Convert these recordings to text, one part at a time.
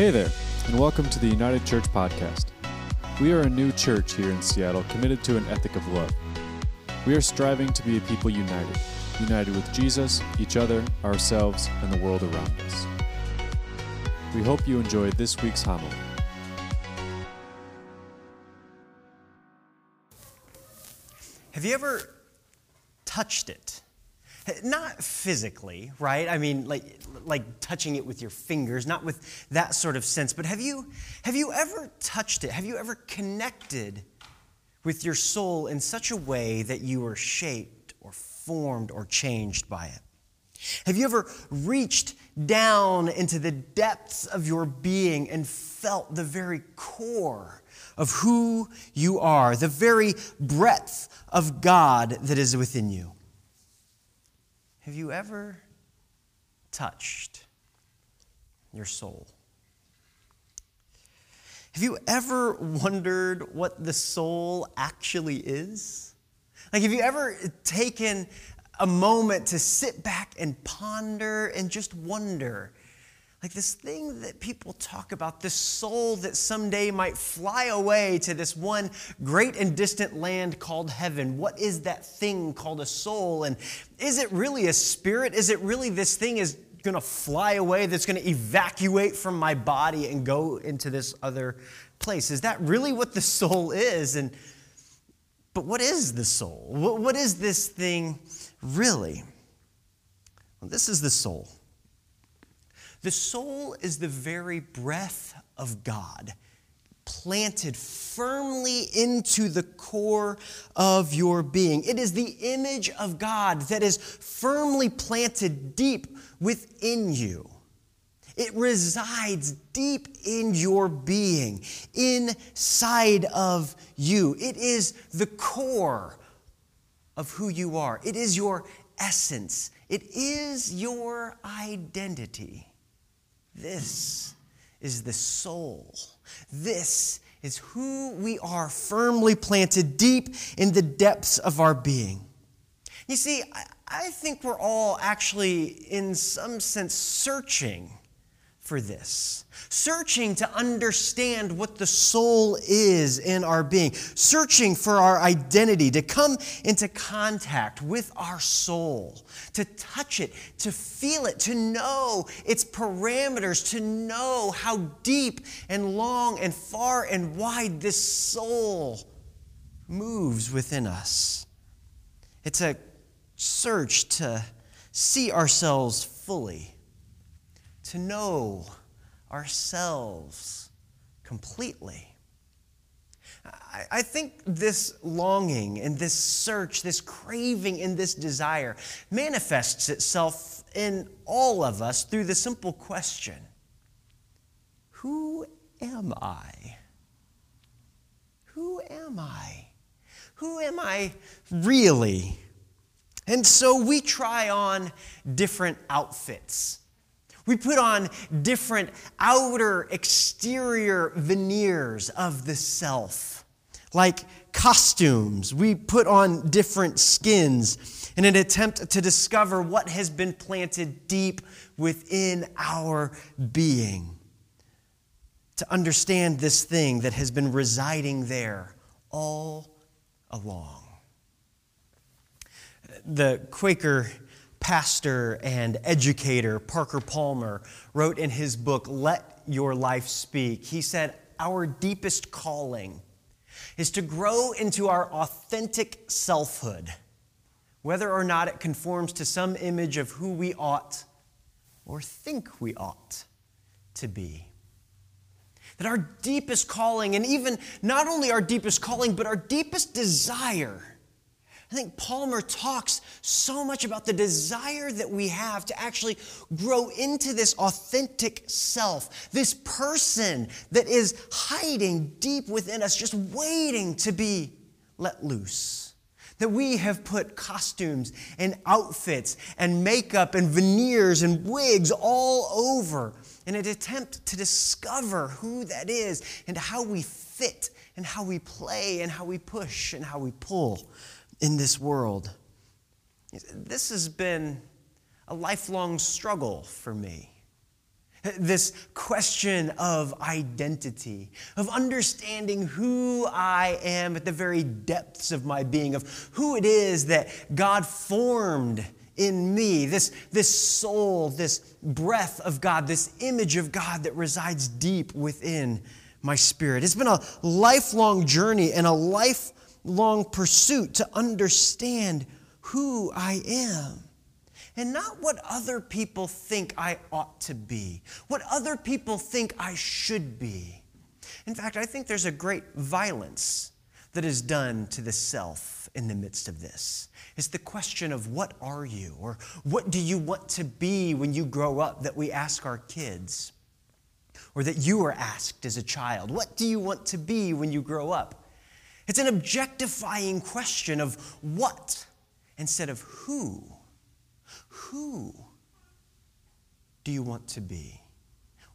Hey there, and welcome to the United Church Podcast. We are a new church here in Seattle committed to an ethic of love. We are striving to be a people united, united with Jesus, each other, ourselves, and the world around us. We hope you enjoyed this week's homily. Have you ever touched it? Not physically, right? I mean, like, like touching it with your fingers, not with that sort of sense. But have you, have you ever touched it? Have you ever connected with your soul in such a way that you were shaped or formed or changed by it? Have you ever reached down into the depths of your being and felt the very core of who you are, the very breadth of God that is within you? Have you ever touched your soul? Have you ever wondered what the soul actually is? Like, have you ever taken a moment to sit back and ponder and just wonder like this thing that people talk about, this soul that someday might fly away to this one great and distant land called heaven. What is that thing called a soul? And is it really a spirit? Is it really this thing is going to fly away that's going to evacuate from my body and go into this other place? Is that really what the soul is? And but what is the soul? What, What is this thing really? Well, this is the soul. The soul is the very breath of God, planted firmly into the core of your being. It is the image of God that is firmly planted deep within you. It resides deep in your being, inside of you. It is the core of who you are. It is your essence. It is your identity. This is the soul. This is who we are firmly planted deep in the depths of our being. You see, I think we're all actually, in some sense, searching for this, searching to understand what the soul is in our being, searching for our identity, to come into contact with our soul, to touch it, to feel it, to know its parameters, to know how deep and long and far and wide this soul moves within us. It's a search to see ourselves fully to know ourselves completely. I think this longing and this search, this craving and this desire manifests itself in all of us through the simple question Who am I? Who am I? Who am I really? And so we try on different outfits we put on different outer, exterior veneers of the self, like costumes. We put on different skins in an attempt to discover what has been planted deep within our being, to understand this thing that has been residing there all along. The Quaker pastor and educator Parker Palmer wrote in his book, Let Your Life Speak. He said, Our deepest calling is to grow into our authentic selfhood, whether or not it conforms to some image of who we ought or think we ought to be. That our deepest calling, and even not only our deepest calling, but our deepest desire, I think Palmer talks so much about the desire that we have to actually grow into this authentic self, this person that is hiding deep within us, just waiting to be let loose. That we have put costumes and outfits and makeup and veneers and wigs all over in an attempt to discover who that is and how we fit and how we play and how we push and how we pull in this world. This has been a lifelong struggle for me. This question of identity, of understanding who I am at the very depths of my being, of who it is that God formed in me, this, this soul, this breath of God, this image of God that resides deep within my spirit. It's been a lifelong journey and a lifelong pursuit to understand who I am and not what other people think I ought to be, what other people think I should be. In fact, I think there's a great violence that is done to the self in the midst of this. It's the question of what are you or what do you want to be when you grow up that we ask our kids or that you were asked as a child. What do you want to be when you grow up? It's an objectifying question of what instead of who. Who do you want to be?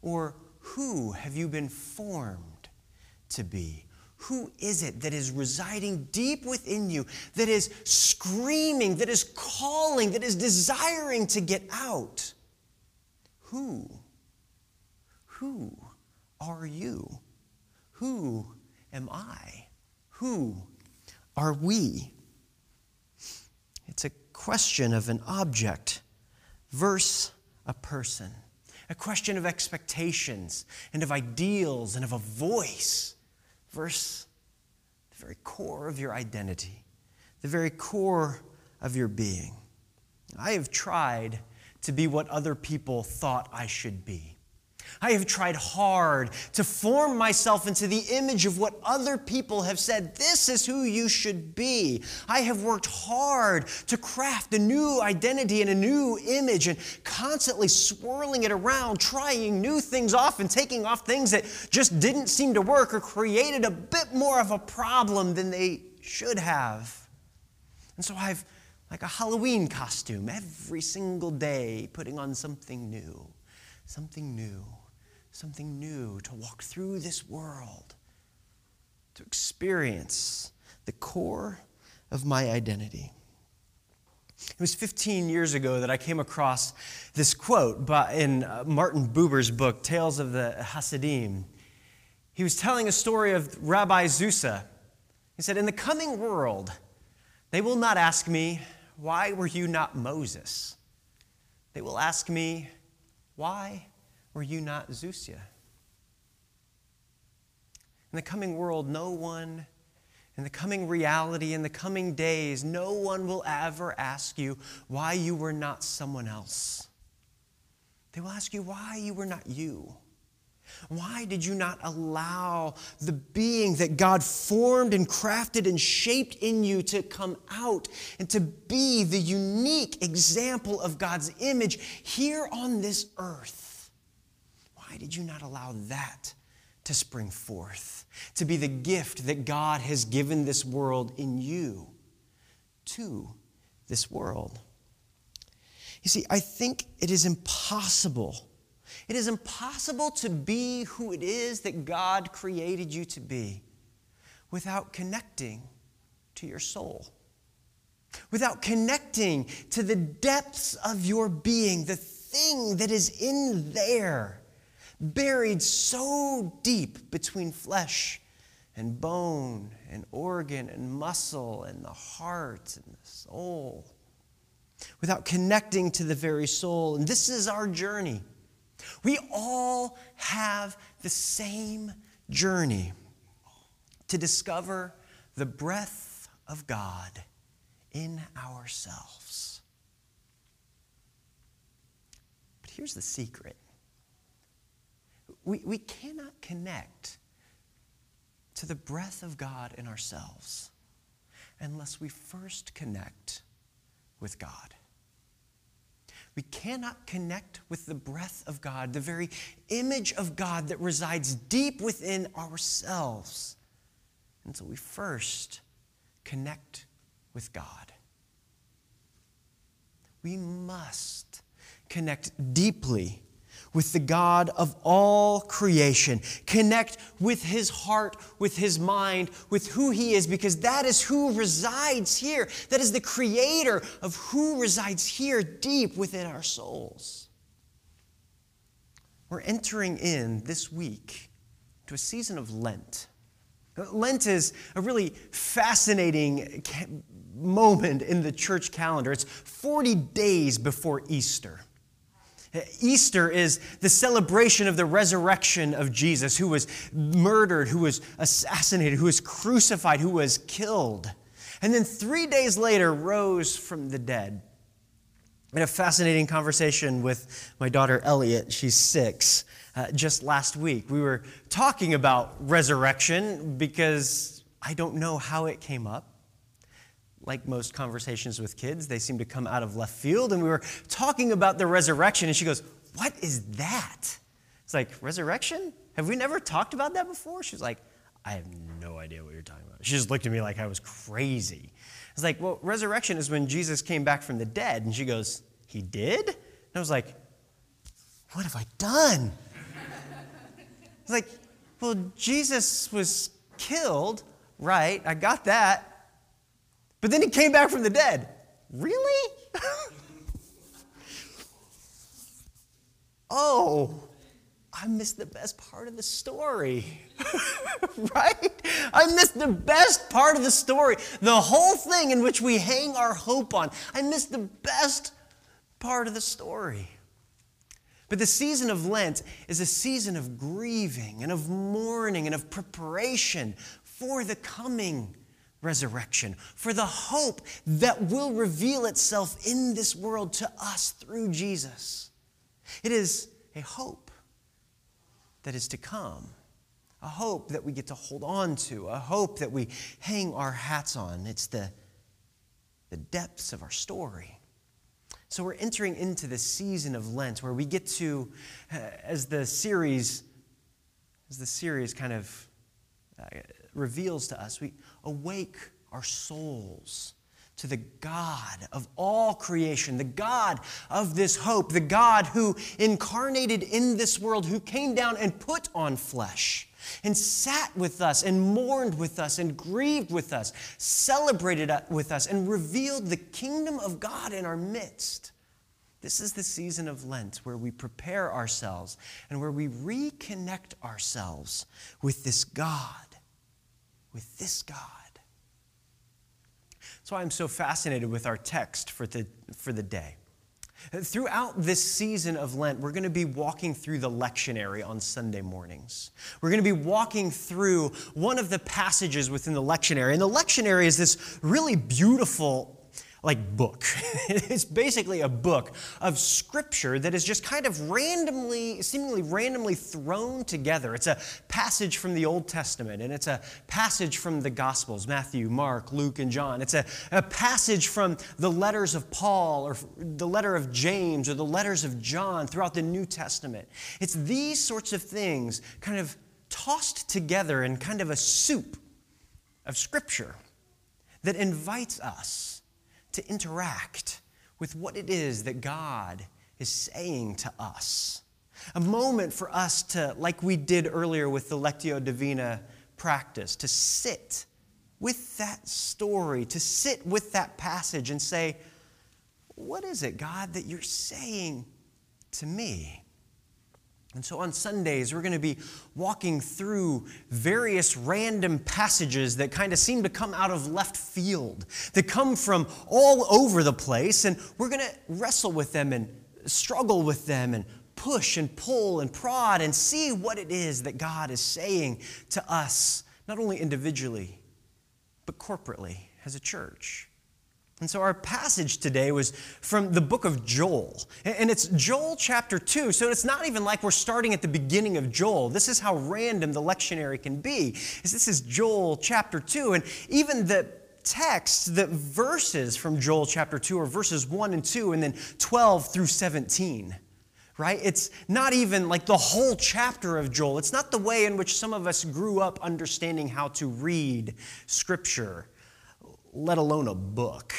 Or who have you been formed to be? Who is it that is residing deep within you, that is screaming, that is calling, that is desiring to get out? Who? Who are you? Who am I? Who are we? It's a question of an object versus a person, a question of expectations and of ideals and of a voice versus the very core of your identity, the very core of your being. I have tried to be what other people thought I should be. I have tried hard to form myself into the image of what other people have said, this is who you should be. I have worked hard to craft a new identity and a new image and constantly swirling it around, trying new things off and taking off things that just didn't seem to work or created a bit more of a problem than they should have. And so I've like a Halloween costume every single day, putting on something new something new, something new to walk through this world, to experience the core of my identity. It was 15 years ago that I came across this quote in uh, Martin Buber's book, Tales of the Hasidim. He was telling a story of Rabbi Zusa. He said, In the coming world, they will not ask me, Why were you not Moses? They will ask me, why were you not Zusya? In the coming world, no one, in the coming reality, in the coming days, no one will ever ask you why you were not someone else. They will ask you why you were not you. Why did you not allow the being that God formed and crafted and shaped in you to come out and to be the unique example of God's image here on this earth? Why did you not allow that to spring forth, to be the gift that God has given this world in you to this world? You see, I think it is impossible it is impossible to be who it is that God created you to be without connecting to your soul, without connecting to the depths of your being, the thing that is in there, buried so deep between flesh and bone and organ and muscle and the heart and the soul, without connecting to the very soul. And this is our journey. We all have the same journey to discover the breath of God in ourselves. But here's the secret we, we cannot connect to the breath of God in ourselves unless we first connect with God. We cannot connect with the breath of God, the very image of God that resides deep within ourselves, until we first connect with God. We must connect deeply with the God of all creation. Connect with his heart, with his mind, with who he is, because that is who resides here. That is the creator of who resides here deep within our souls. we're entering in this week to a season of Lent. Lent is a really fascinating moment in the church calendar. It's 40 days before Easter. Easter is the celebration of the resurrection of Jesus, who was murdered, who was assassinated, who was crucified, who was killed, and then three days later rose from the dead. I had a fascinating conversation with my daughter Elliot. She's six. Uh, just last week, we were talking about resurrection because I don't know how it came up like most conversations with kids, they seem to come out of left field. And we were talking about the resurrection, and she goes, What is that? It's like, Resurrection? Have we never talked about that before? She's like, I have no idea what you're talking about. She just looked at me like I was crazy. I was like, Well, resurrection is when Jesus came back from the dead. And she goes, He did? And I was like, What have I done? I was like, Well, Jesus was killed, right? I got that. But then he came back from the dead. Really? oh, I missed the best part of the story. right? I missed the best part of the story. The whole thing in which we hang our hope on. I missed the best part of the story. But the season of Lent is a season of grieving and of mourning and of preparation for the coming resurrection, for the hope that will reveal itself in this world to us through Jesus. It is a hope that is to come, a hope that we get to hold on to, a hope that we hang our hats on. It's the, the depths of our story. So we're entering into the season of Lent where we get to, uh, as the series, as the series kind of uh, reveals to us, we awake our souls to the God of all creation, the God of this hope, the God who incarnated in this world, who came down and put on flesh and sat with us and mourned with us and grieved with us, celebrated with us, and revealed the kingdom of God in our midst. This is the season of Lent where we prepare ourselves and where we reconnect ourselves with this God with this God. That's why I'm so fascinated with our text for the, for the day. Throughout this season of Lent, we're going to be walking through the lectionary on Sunday mornings. We're going to be walking through one of the passages within the lectionary. And the lectionary is this really beautiful like book. it's basically a book of scripture that is just kind of randomly, seemingly randomly thrown together. It's a passage from the Old Testament and it's a passage from the Gospels Matthew, Mark, Luke, and John. It's a, a passage from the letters of Paul or the letter of James or the letters of John throughout the New Testament. It's these sorts of things kind of tossed together in kind of a soup of scripture that invites us to interact with what it is that God is saying to us. A moment for us to, like we did earlier with the Lectio Divina practice, to sit with that story, to sit with that passage and say, What is it, God, that you're saying to me? And so on Sundays, we're going to be walking through various random passages that kind of seem to come out of left field, that come from all over the place, and we're going to wrestle with them and struggle with them and push and pull and prod and see what it is that God is saying to us, not only individually, but corporately as a church. And so our passage today was from the book of Joel. And it's Joel chapter 2. So it's not even like we're starting at the beginning of Joel. This is how random the lectionary can be. Is this is Joel chapter 2 and even the text, the verses from Joel chapter 2 are verses 1 and 2 and then 12 through 17 right? It's not even like the whole chapter of Joel. It's not the way in which some of us grew up understanding how to read Scripture let alone a book.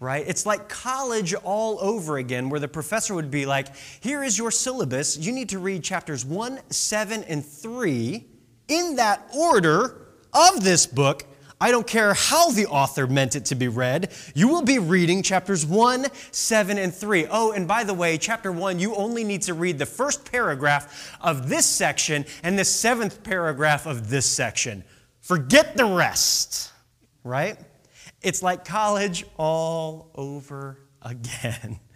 Right? It's like college all over again, where the professor would be like, Here is your syllabus. You need to read chapters 1, 7, and 3 in that order of this book I don't care how the author meant it to be read. You will be reading chapters 1, 7, and 3. Oh, and by the way, chapter 1, you only need to read the first paragraph of this section and the seventh paragraph of this section. Forget the rest, right? It's like college all over again.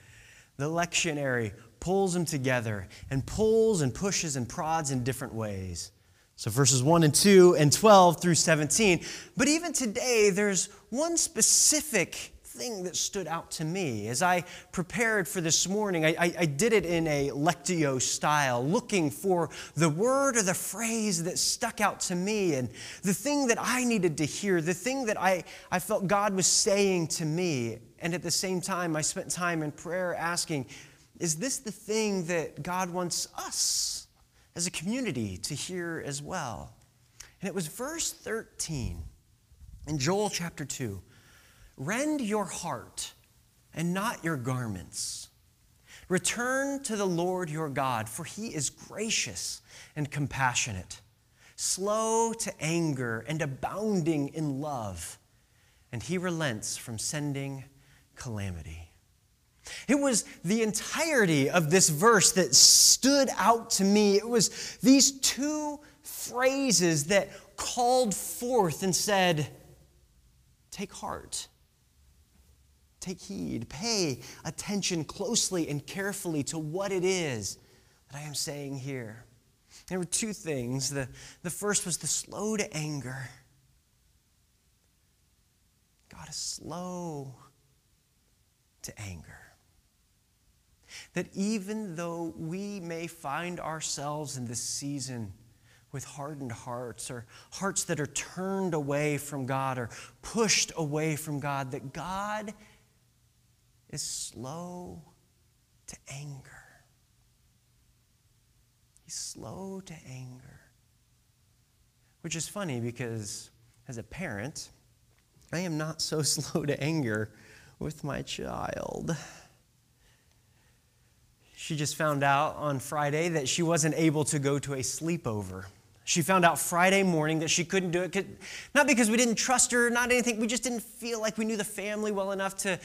The lectionary pulls them together and pulls and pushes and prods in different ways. So verses 1 and 2 and 12 through 17. But even today, there's one specific thing that stood out to me. As I prepared for this morning, I, I, I, did it in a lectio style, looking for the word or the phrase that stuck out to me and the thing that I needed to hear, the thing that I, I felt God was saying to me. And at the same time, I spent time in prayer asking, is this the thing that God wants us as a community to hear as well? And it was verse 13 in Joel chapter 2 Rend your heart and not your garments. Return to the Lord your God, for he is gracious and compassionate, slow to anger and abounding in love, and he relents from sending calamity. It was the entirety of this verse that stood out to me. It was these two phrases that called forth and said, Take heart. Take heed. Pay attention closely and carefully to what it is that I am saying here. There were two things. The, the first was the slow to anger. God is slow to anger. That even though we may find ourselves in this season with hardened hearts or hearts that are turned away from God or pushed away from God, that God is slow to anger. He's slow to anger. Which is funny because as a parent, I am not so slow to anger with my child. She just found out on Friday that she wasn't able to go to a sleepover she found out Friday morning that she couldn't do it, not because we didn't trust her, not anything. We just didn't feel like we knew the family well enough to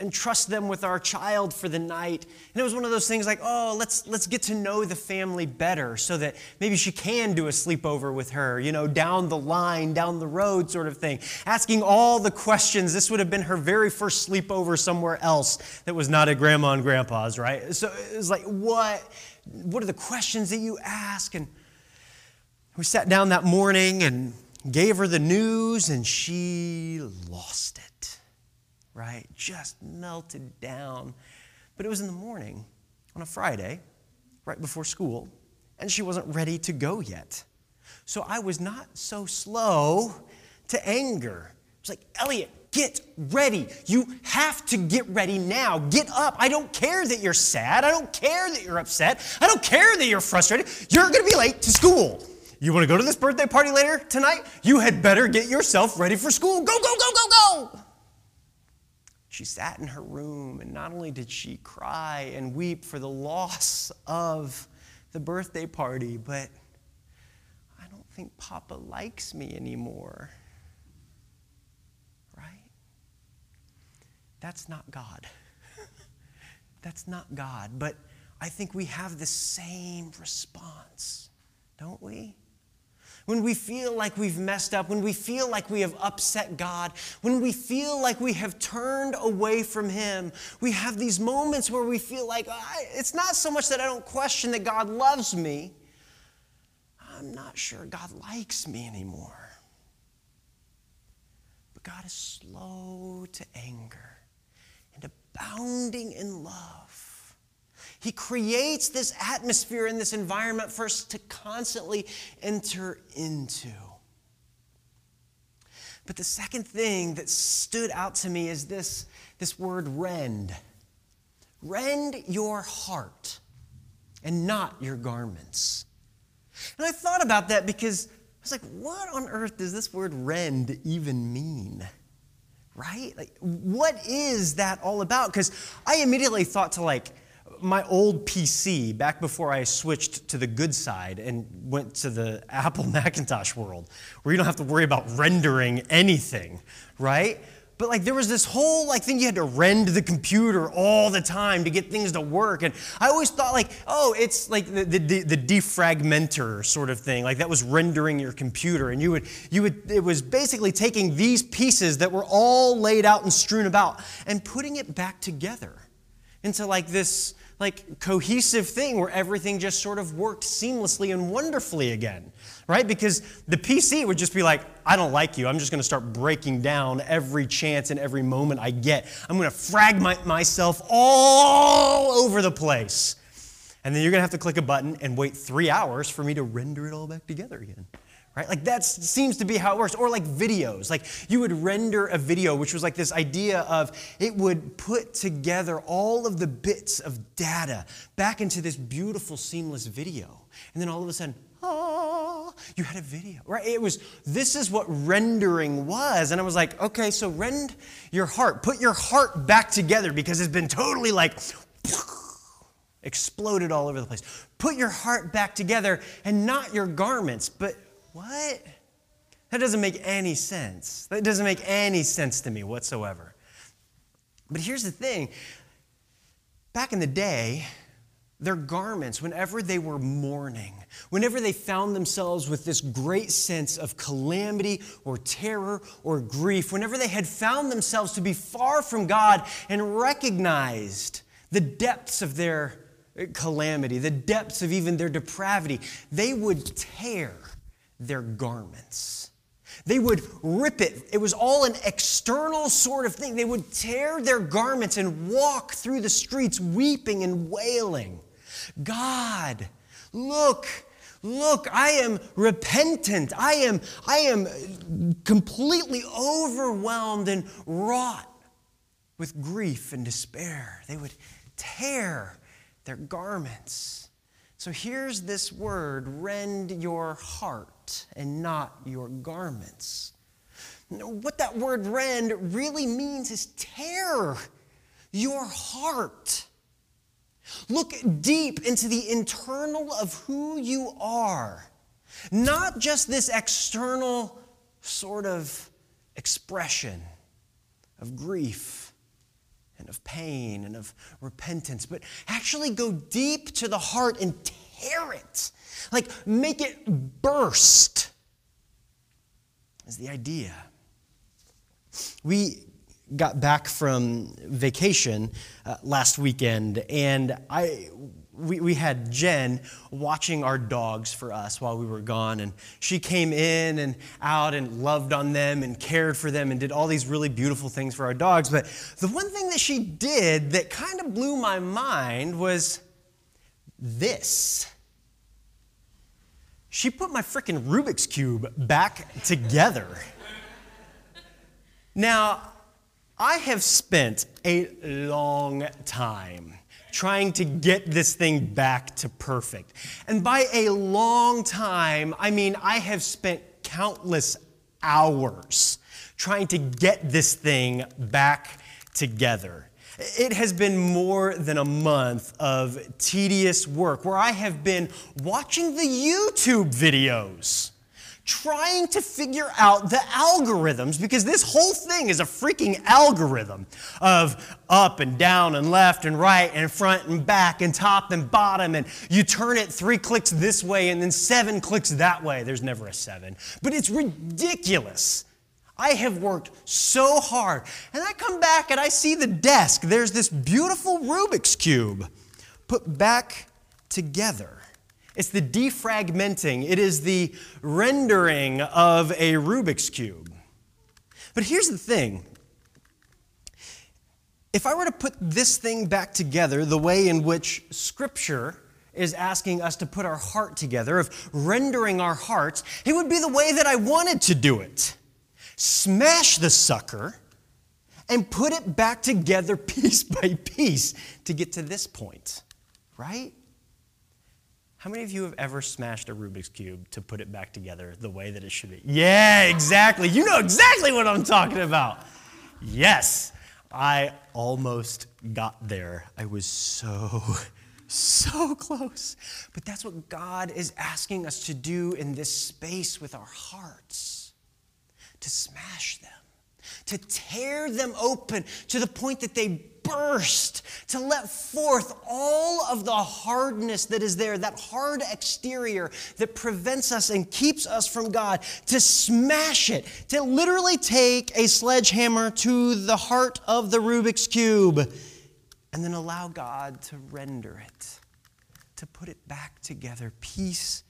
entrust them with our child for the night. And it was one of those things like, oh, let's, let's get to know the family better so that maybe she can do a sleepover with her, you know, down the line, down the road sort of thing. Asking all the questions. This would have been her very first sleepover somewhere else that was not at grandma and grandpa's, right? So it was like, what? What are the questions that you ask? And we sat down that morning and gave her the news, and she lost it, right? Just melted down. But it was in the morning on a Friday, right before school, and she wasn't ready to go yet. So I was not so slow to anger. I was like, Elliot, get ready. You have to get ready now. Get up. I don't care that you're sad. I don't care that you're upset. I don't care that you're frustrated. You're going to be late to school. You want to go to this birthday party later tonight? You had better get yourself ready for school. Go, go, go, go, go. She sat in her room, and not only did she cry and weep for the loss of the birthday party, but I don't think Papa likes me anymore. Right? That's not God. That's not God. But I think we have the same response, don't we? When we feel like we've messed up, when we feel like we have upset God, when we feel like we have turned away from Him, we have these moments where we feel like it's not so much that I don't question that God loves me, I'm not sure God likes me anymore. But God is slow to anger and abounding in love. He creates this atmosphere and this environment for us to constantly enter into. But the second thing that stood out to me is this, this word rend. Rend your heart and not your garments. And I thought about that because I was like, what on earth does this word rend even mean? Right? Like, what is that all about? Because I immediately thought to like, my old PC, back before I switched to the good side and went to the Apple Macintosh world, where you don't have to worry about rendering anything, right? But like there was this whole like thing you had to rend the computer all the time to get things to work. And I always thought like, oh, it's like the, the, the defragmenter sort of thing. Like that was rendering your computer. And you would, you would, it was basically taking these pieces that were all laid out and strewn about and putting it back together into like this like cohesive thing where everything just sort of worked seamlessly and wonderfully again, right? Because the PC would just be like, I don't like you. I'm just going to start breaking down every chance and every moment I get. I'm going to fragment myself all over the place. And then you're going to have to click a button and wait three hours for me to render it all back together again right? Like that seems to be how it works. Or like videos. Like you would render a video, which was like this idea of it would put together all of the bits of data back into this beautiful, seamless video. And then all of a sudden, oh, you had a video, right? It was, this is what rendering was. And I was like, okay, so rend your heart, put your heart back together because it's been totally like, exploded all over the place. Put your heart back together and not your garments, but what? That doesn't make any sense. That doesn't make any sense to me whatsoever. But here's the thing back in the day, their garments, whenever they were mourning, whenever they found themselves with this great sense of calamity or terror or grief, whenever they had found themselves to be far from God and recognized the depths of their calamity, the depths of even their depravity, they would tear their garments. They would rip it. It was all an external sort of thing. They would tear their garments and walk through the streets weeping and wailing. God, look, look, I am repentant. I am, I am completely overwhelmed and wrought with grief and despair. They would tear their garments. So here's this word rend your heart and not your garments. What that word rend really means is tear your heart. Look deep into the internal of who you are, not just this external sort of expression of grief and of pain and of repentance, but actually go deep to the heart and tear it like, make it burst, is the idea. We got back from vacation uh, last weekend, and I we, we had Jen watching our dogs for us while we were gone. And she came in and out and loved on them and cared for them and did all these really beautiful things for our dogs. But the one thing that she did that kind of blew my mind was this she put my freaking Rubik's Cube back together. Now, I have spent a long time trying to get this thing back to perfect. And by a long time, I mean I have spent countless hours trying to get this thing back together. It has been more than a month of tedious work where I have been watching the YouTube videos trying to figure out the algorithms because this whole thing is a freaking algorithm of up and down and left and right and front and back and top and bottom and you turn it three clicks this way and then seven clicks that way there's never a seven but it's ridiculous I have worked so hard. And I come back and I see the desk. There's this beautiful Rubik's Cube put back together. It's the defragmenting, it is the rendering of a Rubik's Cube. But here's the thing if I were to put this thing back together the way in which Scripture is asking us to put our heart together, of rendering our hearts, it would be the way that I wanted to do it smash the sucker, and put it back together piece by piece to get to this point, right? How many of you have ever smashed a Rubik's Cube to put it back together the way that it should be? Yeah, exactly. You know exactly what I'm talking about. Yes, I almost got there. I was so, so close. But that's what God is asking us to do in this space with our hearts to smash them, to tear them open to the point that they burst, to let forth all of the hardness that is there, that hard exterior that prevents us and keeps us from God, to smash it, to literally take a sledgehammer to the heart of the Rubik's Cube, and then allow God to render it, to put it back together piece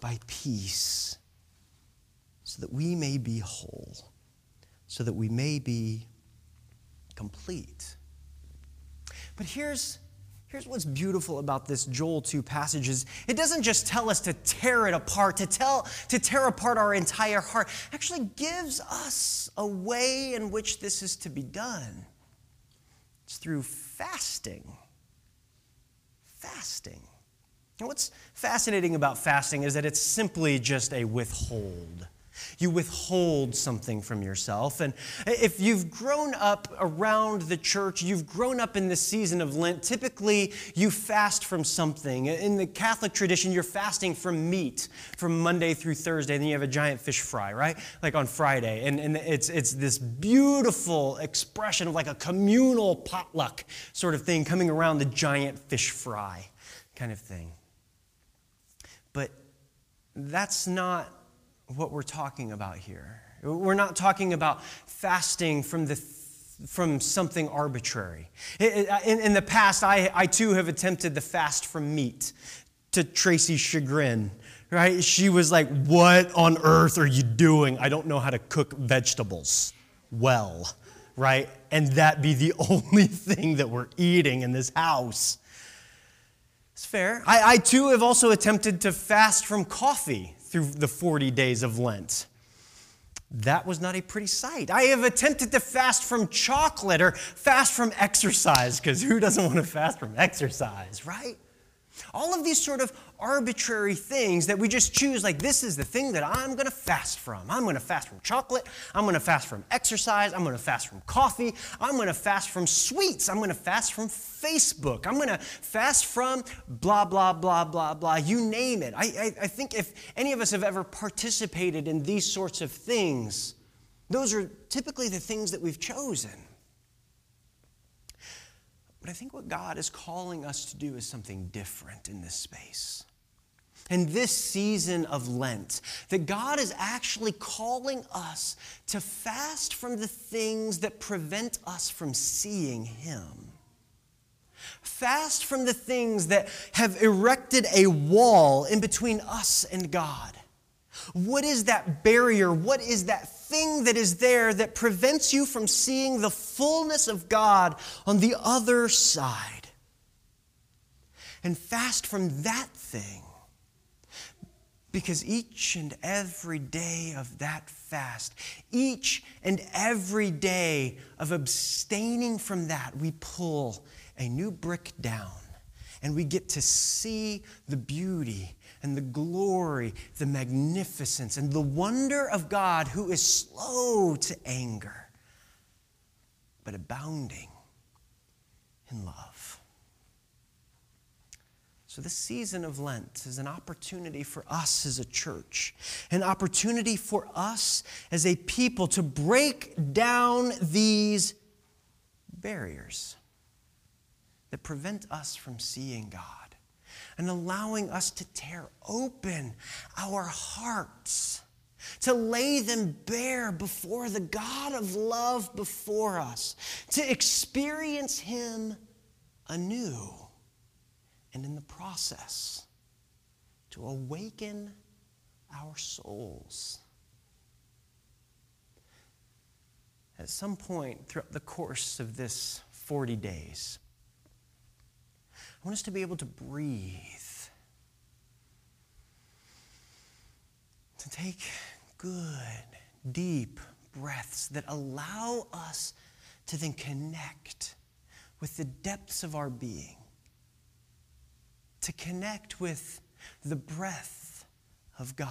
by piece, so that we may be whole, so that we may be complete. But here's, here's what's beautiful about this Joel 2 passage is it doesn't just tell us to tear it apart, to, tell, to tear apart our entire heart. It actually gives us a way in which this is to be done. It's through fasting. Fasting. And what's fascinating about fasting is that it's simply just a withhold. You withhold something from yourself. And if you've grown up around the church, you've grown up in this season of Lent, typically you fast from something. In the Catholic tradition, you're fasting from meat from Monday through Thursday, and then you have a giant fish fry, right? Like on Friday. And, and it's, it's this beautiful expression of like a communal potluck sort of thing coming around the giant fish fry kind of thing. But that's not what we're talking about here. We're not talking about fasting from, the, from something arbitrary. In, in the past, I, I too have attempted the fast from meat to Tracy's chagrin, right? She was like, What on earth are you doing? I don't know how to cook vegetables well, right? And that be the only thing that we're eating in this house. It's fair. I, I too have also attempted to fast from coffee through the 40 days of Lent. That was not a pretty sight. I have attempted to fast from chocolate or fast from exercise, because who doesn't want to fast from exercise, right? All of these sort of arbitrary things that we just choose, like this is the thing that I'm going to fast from. I'm going to fast from chocolate. I'm going to fast from exercise. I'm going to fast from coffee. I'm going to fast from sweets. I'm going to fast from Facebook. I'm going to fast from blah, blah, blah, blah, blah. You name it. I, I, I think if any of us have ever participated in these sorts of things, those are typically the things that we've chosen. But I think what God is calling us to do is something different in this space. In this season of Lent, that God is actually calling us to fast from the things that prevent us from seeing Him. Fast from the things that have erected a wall in between us and God. What is that barrier? What is that thing that is there that prevents you from seeing the fullness of God on the other side. And fast from that thing. Because each and every day of that fast, each and every day of abstaining from that, we pull a new brick down and we get to see the beauty and the glory, the magnificence, and the wonder of God who is slow to anger, but abounding in love. So, this season of Lent is an opportunity for us as a church, an opportunity for us as a people to break down these barriers that prevent us from seeing God and allowing us to tear open our hearts, to lay them bare before the God of love before us, to experience Him anew, and in the process, to awaken our souls. At some point throughout the course of this 40 days, I want us to be able to breathe, to take good, deep breaths that allow us to then connect with the depths of our being, to connect with the breath of God,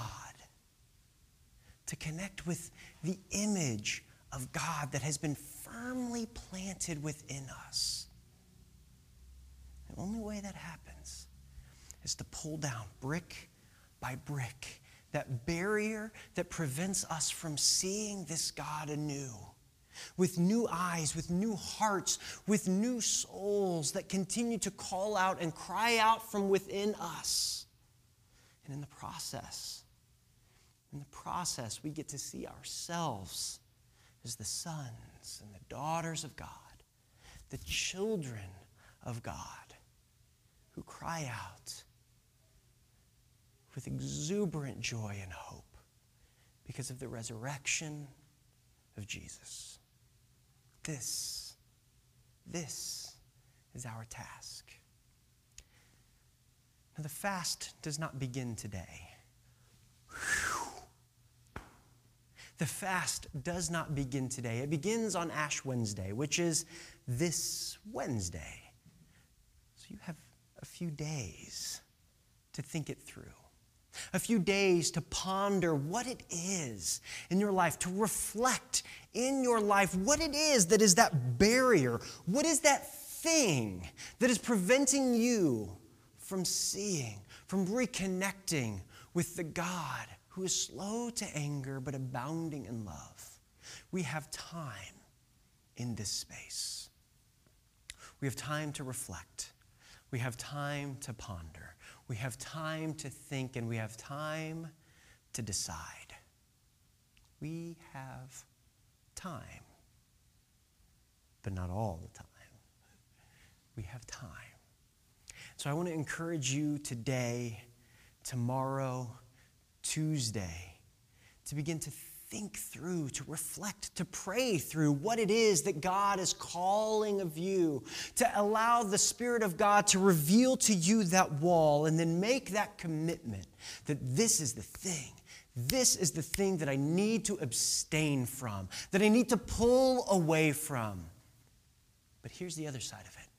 to connect with the image of God that has been firmly planted within us. The only way that happens is to pull down brick by brick that barrier that prevents us from seeing this God anew. With new eyes, with new hearts, with new souls that continue to call out and cry out from within us. And in the process, in the process, we get to see ourselves as the sons and the daughters of God, the children of God who cry out with exuberant joy and hope because of the resurrection of Jesus. This, this is our task. Now, the fast does not begin today. The fast does not begin today. It begins on Ash Wednesday, which is this Wednesday. So you have a few days to think it through a few days to ponder what it is in your life, to reflect in your life what it is that is that barrier, what is that thing that is preventing you from seeing, from reconnecting with the God who is slow to anger but abounding in love. We have time in this space. We have time to reflect. We have time to ponder. We have time to think and we have time to decide. We have time, but not all the time. We have time. So I want to encourage you today, tomorrow, Tuesday, to begin to think through, to reflect, to pray through what it is that God is calling of you, to allow the Spirit of God to reveal to you that wall, and then make that commitment that this is the thing. This is the thing that I need to abstain from, that I need to pull away from. But here's the other side of it.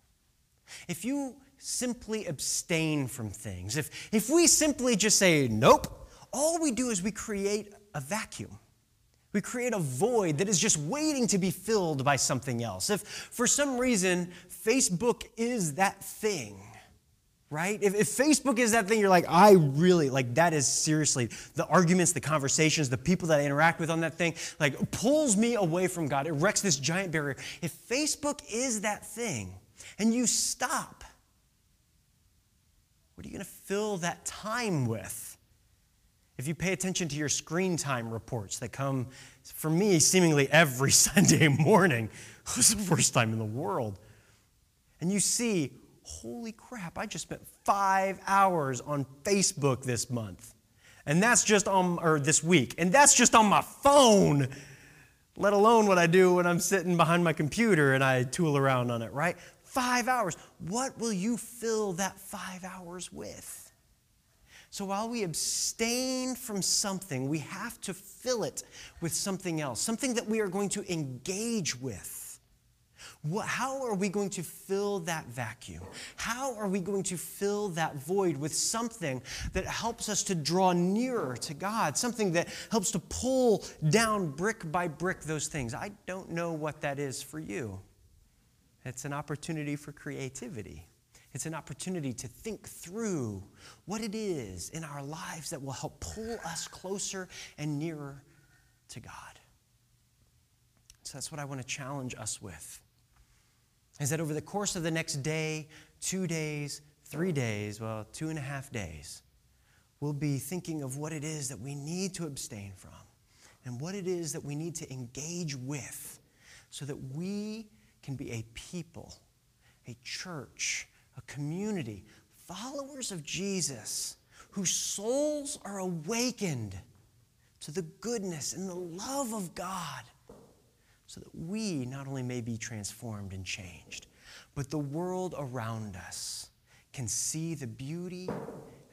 If you simply abstain from things, if, if we simply just say, nope, all we do is we create a vacuum. We create a void that is just waiting to be filled by something else. If for some reason Facebook is that thing, right? If, if, Facebook is that thing, you're like, I really, like, that is seriously the arguments, the conversations, the people that I interact with on that thing, like, pulls me away from God. It wrecks this giant barrier. If Facebook is that thing and you stop, what are you going to fill that time with? If you pay attention to your screen time reports that come, for me, seemingly every Sunday morning, it was the first time in the world, and you see, holy crap, I just spent five hours on Facebook this month. And that's just on, or this week, and that's just on my phone, let alone what I do when I'm sitting behind my computer and I tool around on it, right? Five hours. What will you fill that five hours with? So while we abstain from something, we have to fill it with something else, something that we are going to engage with. how are we going to fill that vacuum? How are we going to fill that void with something that helps us to draw nearer to God, something that helps to pull down brick by brick those things? I don't know what that is for you. It's an opportunity for creativity. It's an opportunity to think through what it is in our lives that will help pull us closer and nearer to God. So that's what I want to challenge us with. Is that over the course of the next day, two days, three days, well, two and a half days, we'll be thinking of what it is that we need to abstain from and what it is that we need to engage with so that we can be a people, a church, a community, followers of Jesus, whose souls are awakened to the goodness and the love of God, so that we not only may be transformed and changed, but the world around us can see the beauty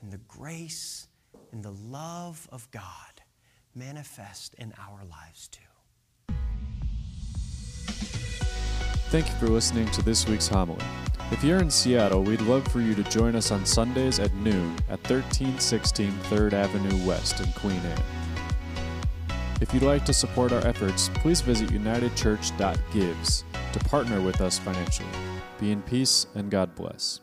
and the grace and the love of God manifest in our lives too. Thank you for listening to this week's homily. If you're in Seattle, we'd love for you to join us on Sundays at noon at 1316 3rd Avenue West in Queen Anne. If you'd like to support our efforts, please visit unitedchurch.gives to partner with us financially. Be in peace and God bless.